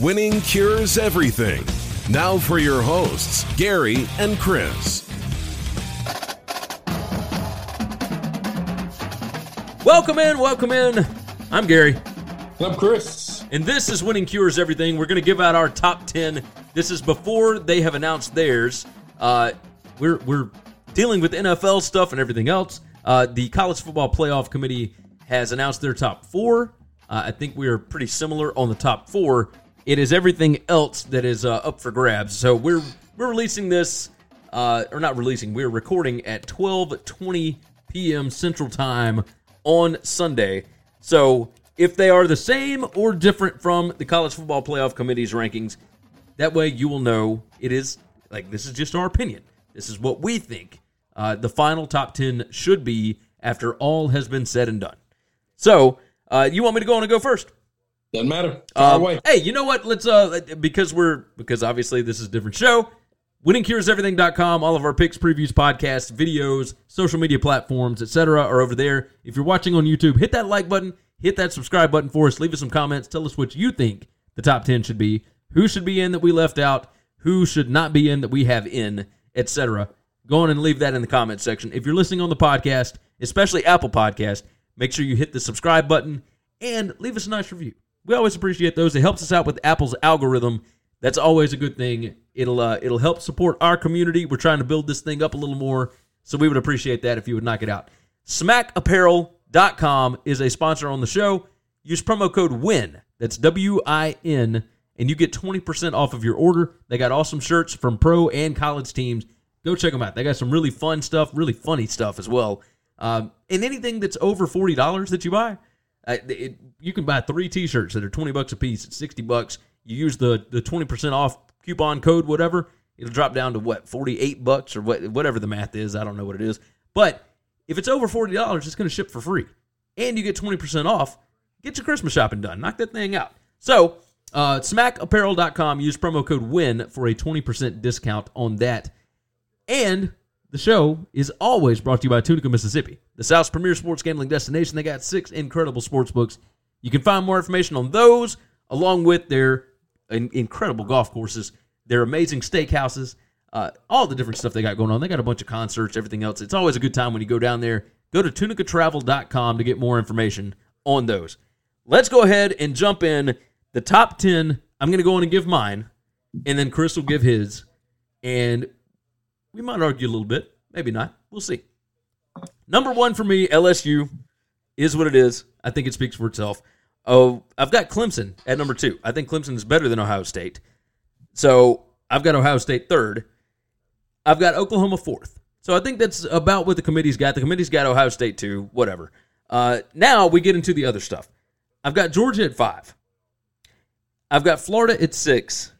Winning cures everything. Now for your hosts, Gary and Chris. Welcome in, welcome in. I'm Gary. I'm Chris. And this is Winning Cures Everything. We're going to give out our top 10. This is before they have announced theirs. Uh, we're, we're dealing with NFL stuff and everything else. Uh, the College Football Playoff Committee has announced their top four. Uh, I think we are pretty similar on the top four. It is everything else that is uh, up for grabs. So we're we're releasing this, uh, or not releasing. We're recording at 12:20 p.m. Central Time on Sunday. So if they are the same or different from the College Football Playoff Committee's rankings, that way you will know it is like this is just our opinion. This is what we think uh, the final top 10 should be after all has been said and done. So, uh, you want me to go on and go first? Doesn't matter. Far Um, away. Hey, you know what? Let's uh because we're because obviously this is a different show. WinningCuresEverything.com, all of our picks, previews, podcasts, videos, social media platforms, etc. are over there. If you're watching on YouTube, hit that like button, hit that subscribe button for us, leave us some comments, tell us what you think the top 10 should be, who should be in that we left out, who should not be in that we have in, etc. Go on and leave that in the comments section. If you're listening on the podcast, especially Apple Podcast, make sure you hit the subscribe button and leave us a nice review. We always appreciate those. It helps us out with Apple's algorithm. That's always a good thing. It'll uh, it'll help support our community. We're trying to build this thing up a little more, so we would appreciate that if you would knock it out. SmackApparel.com is a sponsor on the show. Use promo code WIN. That's W I N, and you get 20% off of your order. They got awesome shirts from pro and college teams. Go check them out. They got some really fun stuff, really funny stuff as well. Um, and anything that's over forty dollars that you buy, uh, it, you can buy three T-shirts that are twenty bucks a piece. It's sixty bucks. You use the the twenty percent off coupon code, whatever. It'll drop down to what forty eight bucks or what whatever the math is. I don't know what it is, but if it's over forty dollars, it's going to ship for free, and you get twenty percent off. Get your Christmas shopping done. Knock that thing out. So, uh, SmackApparel.com. Use promo code WIN for a twenty percent discount on that. And the show is always brought to you by Tunica, Mississippi, the South's premier sports gambling destination. They got six incredible sports books. You can find more information on those, along with their in- incredible golf courses, their amazing steakhouses, uh, all the different stuff they got going on. They got a bunch of concerts, everything else. It's always a good time when you go down there. Go to tunicatravel.com to get more information on those. Let's go ahead and jump in the top 10. I'm going to go in and give mine, and then Chris will give his. And we might argue a little bit. Maybe not. We'll see. Number one for me, LSU is what it is. I think it speaks for itself. Oh, I've got Clemson at number two. I think Clemson is better than Ohio State. So I've got Ohio State third. I've got Oklahoma fourth. So I think that's about what the committee's got. The committee's got Ohio State two, whatever. Uh, now we get into the other stuff. I've got Georgia at five. I've got Florida at six.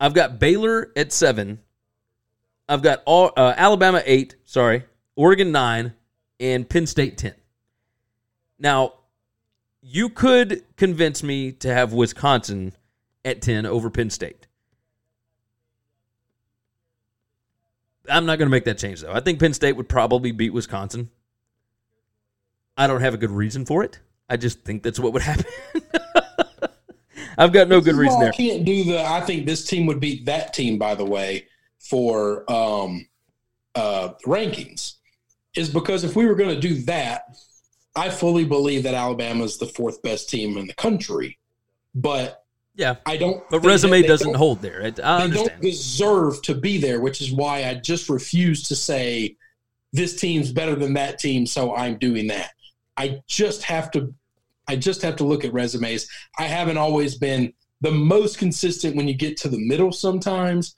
I've got Baylor at seven. I've got all, uh, Alabama eight. Sorry, Oregon nine, and Penn State 10. Now, you could convince me to have Wisconsin at 10 over Penn State. I'm not going to make that change, though. I think Penn State would probably beat Wisconsin. I don't have a good reason for it. I just think that's what would happen. I've got no good reason there. I can't do the. I think this team would beat that team. By the way, for um, uh, rankings, is because if we were going to do that, I fully believe that Alabama is the fourth best team in the country. But yeah, I don't. But resume doesn't hold there. I, I they don't deserve to be there, which is why I just refuse to say this team's better than that team, so I'm doing that. I just have to I just have to look at resumes. I haven't always been the most consistent when you get to the middle sometimes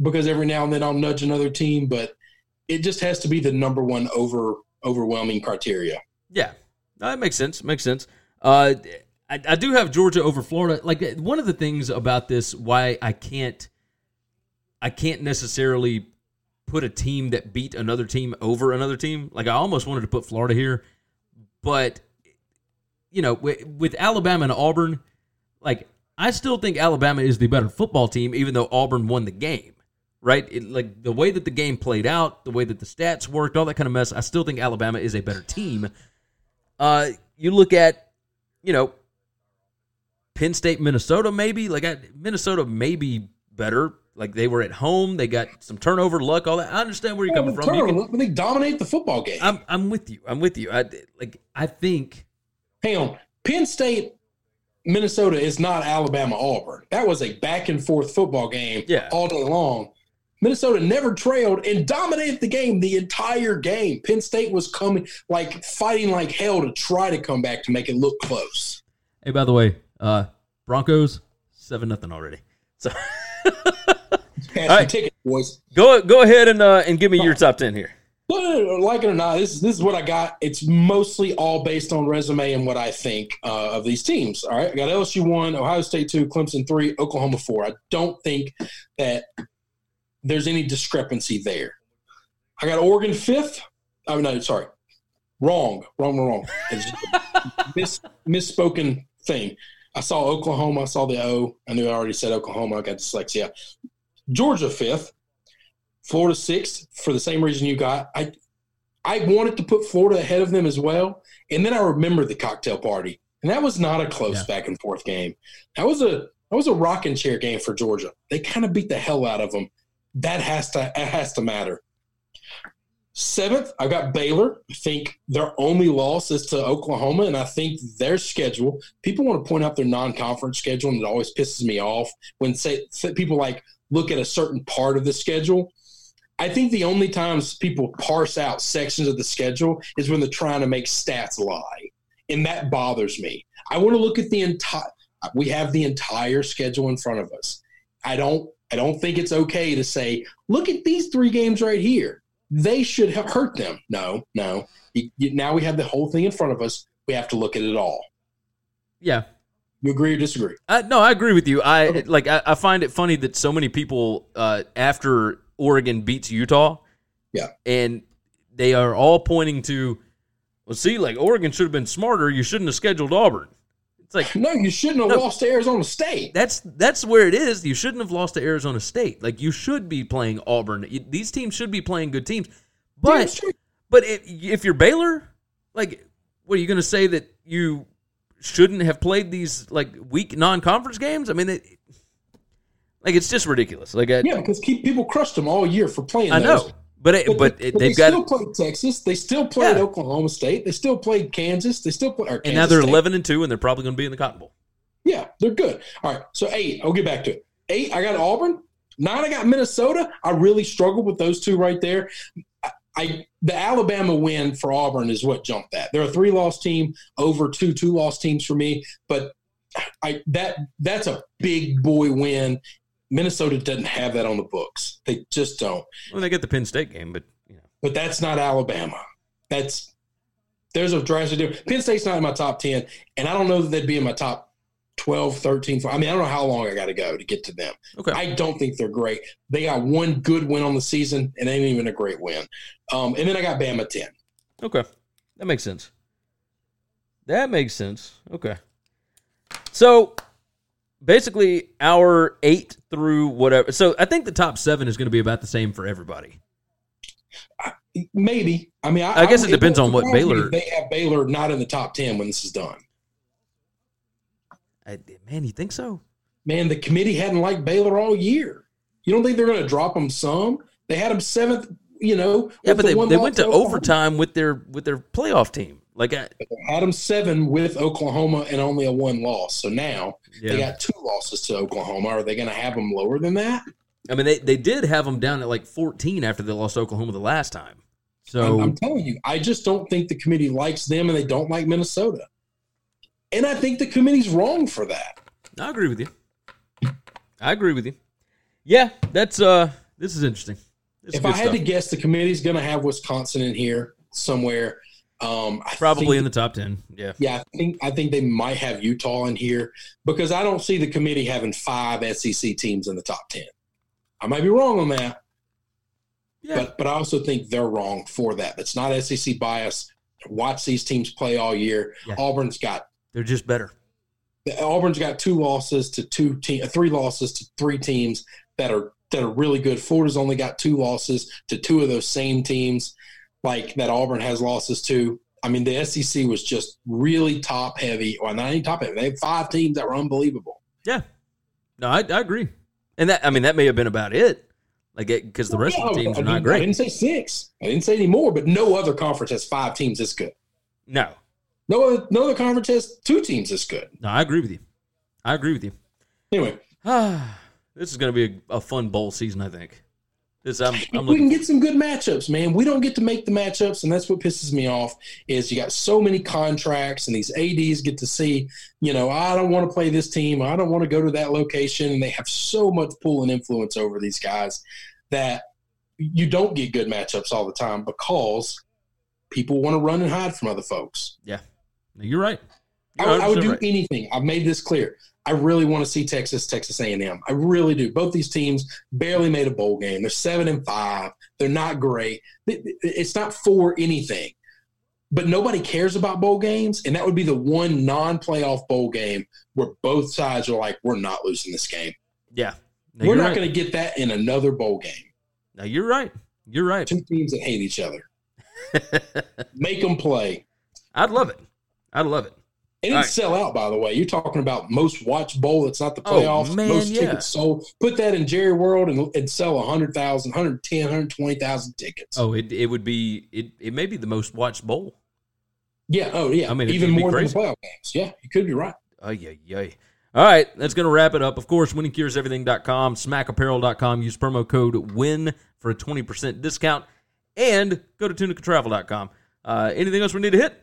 because every now and then I'll nudge another team, but it just has to be the number one over overwhelming criteria. Yeah, that makes sense. Makes sense. Uh, I, I do have Georgia over Florida. Like one of the things about this, why I can't, I can't necessarily put a team that beat another team over another team. Like I almost wanted to put Florida here, but you know, with, with Alabama and Auburn, like I still think Alabama is the better football team, even though Auburn won the game. Right, it, like the way that the game played out, the way that the stats worked, all that kind of mess. I still think Alabama is a better team. Uh, you look at, you know, Penn State, Minnesota, maybe like I, Minnesota, maybe better. Like they were at home, they got some turnover luck, all that. I understand where you're coming from. You can, they dominate the football game. I'm, I'm with you. I'm with you. I like. I think hang on, Penn State, Minnesota is not Alabama Auburn. That was a back and forth football game yeah. all day long. Minnesota never trailed and dominated the game the entire game. Penn State was coming like fighting like hell to try to come back to make it look close. Hey, by the way, uh, Broncos seven nothing already. So, all right, ticket, boys. Go go ahead and uh, and give me your top ten here like it or not, this, this is what I got. It's mostly all based on resume and what I think uh, of these teams. All right. I got LSU one, Ohio State two, Clemson three, Oklahoma four. I don't think that there's any discrepancy there. I got Oregon fifth. Oh, no, sorry. Wrong, wrong, wrong. Miss, misspoken thing. I saw Oklahoma. I saw the O. I knew I already said Oklahoma. I got dyslexia. Georgia fifth. Florida sixth for the same reason you got. I I wanted to put Florida ahead of them as well, and then I remembered the cocktail party, and that was not a close yeah. back and forth game. That was a that was a rocking chair game for Georgia. They kind of beat the hell out of them. That has to that has to matter. Seventh, I've got Baylor. I think their only loss is to Oklahoma, and I think their schedule. People want to point out their non-conference schedule, and it always pisses me off when say, say people like look at a certain part of the schedule I think the only times people parse out sections of the schedule is when they're trying to make stats lie. And that bothers me. I want to look at the entire we have the entire schedule in front of us. I don't I don't think it's okay to say, look at these three games right here. They should have hurt them. No, no. You, you, now we have the whole thing in front of us. We have to look at it all. Yeah. You agree or disagree? Uh, no, I agree with you. I okay. like. I, I, find it funny that so many people, uh, after Oregon beats Utah. Yeah. And they are all pointing to, well, see, like Oregon should have been smarter. You shouldn't have scheduled Auburn. It's like no, you shouldn't have no, lost to Arizona State. That's that's where it is. You shouldn't have lost to Arizona State. Like you should be playing Auburn. These teams should be playing good teams. But but if, if you're Baylor, like, what are you going to say that you shouldn't have played these like weak non-conference games? I mean, it, like it's just ridiculous. Like I, yeah, because keep, people crushed them all year for playing. I those. know, but it, but, but, it, but they've they got still played Texas. They still played yeah. Oklahoma State. They still played Kansas. They still play. and now they're State. eleven and two, and they're probably going to be in the Cotton Bowl. Yeah, they're good. All right, so eight. I'll get back to it. Eight. I got Auburn. Nine. I got Minnesota. I really struggled with those two right there. I the Alabama win for Auburn is what jumped that. They're a three loss team over two two loss teams for me, but I that that's a big boy win Minnesota doesn't have that on the books. They just don't. Well, they get the Penn State game, but you know. But that's not Alabama. That's there's a drastic difference. Penn State's not in my top 10, and I don't know that they'd be in my top 12, 13. 14. I mean, I don't know how long I got to go to get to them. Okay. I don't think they're great. They got one good win on the season, and they ain't even a great win. Um, and then I got Bama 10. Okay. That makes sense. That makes sense. Okay. So basically, our eight through whatever. So I think the top seven is going to be about the same for everybody. Maybe. I mean, I guess it depends won't on what Baylor- They have Baylor not in the top ten when this is done. I, man, you think so? Man, the committee hadn't liked Baylor all year. You don't think they're going to drop them some? They had them seventh. You know, Yeah, but the they, they went to overtime with their with their playoff team. Like, I, had them seven with Oklahoma and only a one loss. So now they got two losses to Oklahoma. Are they going to have them lower than that? I mean, they, they did have them down at like 14 after they lost Oklahoma the last time. So I'm, I'm telling you, I just don't think the committee likes them, and they don't like Minnesota. And I think the committee's wrong for that. I agree with you. I agree with you. Yeah, that's uh, this is interesting. This is if I had to guess, the committee's going to have Wisconsin in here somewhere. Um, I probably think- in the top 10. Yeah, Yeah, I think I think they might have Utah in here because I don't see the committee having five SEC teams in the top ten. I might be wrong on that, yeah, but but I also think they're wrong for that. It's not SEC bias. Watch these teams play all year. Yeah. Auburn's got they're just better. Auburn's got two losses to two te- uh, three losses to three teams that are that are really good. Florida's only got two losses to two of those same teams, like that Auburn has losses to. I mean, the SEC was just really top heavy. Well, not even top heavy. They had five teams that were unbelievable. Yeah, no, I, I agree. And that I mean that may have been about it. Like because the rest of the teams I are not didn't- I didn't say six. I didn't say any more. But no other conference has five teams this good. No, No other no other conference has two teams this good. no, I agree with you. I agree with you. Anyway, this is going to be a, a fun bowl season. I think. I'm, I'm we can get some good matchups, man. We don't get to make the matchups, and that's what pisses me off. Is you got so many contracts, and these ads get to see, you know, I don't want to play this team, I don't want to go to that location, and they have so much pull and influence over these guys that you don't get good matchups all the time because people want to run and hide from other folks. Yeah, you're right. I, You're would- I would do right. anything. I've made this clear. I really want to see Texas, Texas A&M. I really do. Both these teams barely made a bowl game. They're seven and five. They're not great. It- it- It's not for anything. But nobody cares about bowl games, and that would be the one non-playoff bowl game where both sides are like, "We're not losing this game. Yeah, No, We're not right. going to get that in another bowl game." Now you're right. You're right. Two teams that hate each other. Make them play. I'd love it. I'd love it. It didn't right. sell out, by the way. You're talking about most watched bowl. It's not the Oh, playoffs. man, most yeah. tickets sold. Put that in Jerry World and, and sell 100,000, 110, 120,000 tickets. Oh, it it would be it. It may be the most watched bowl. yeah. Oh, yeah. I mean, even more than the playoff games. Yeah, you could be right. Oh yeah, yeah. All right, that's going to wrap it up. Of course, winningcureseverything.com, smackapparel.com. Use promo code WIN for a 20% discount. And go to tunicatravel.com. Uh, anything else we need to hit?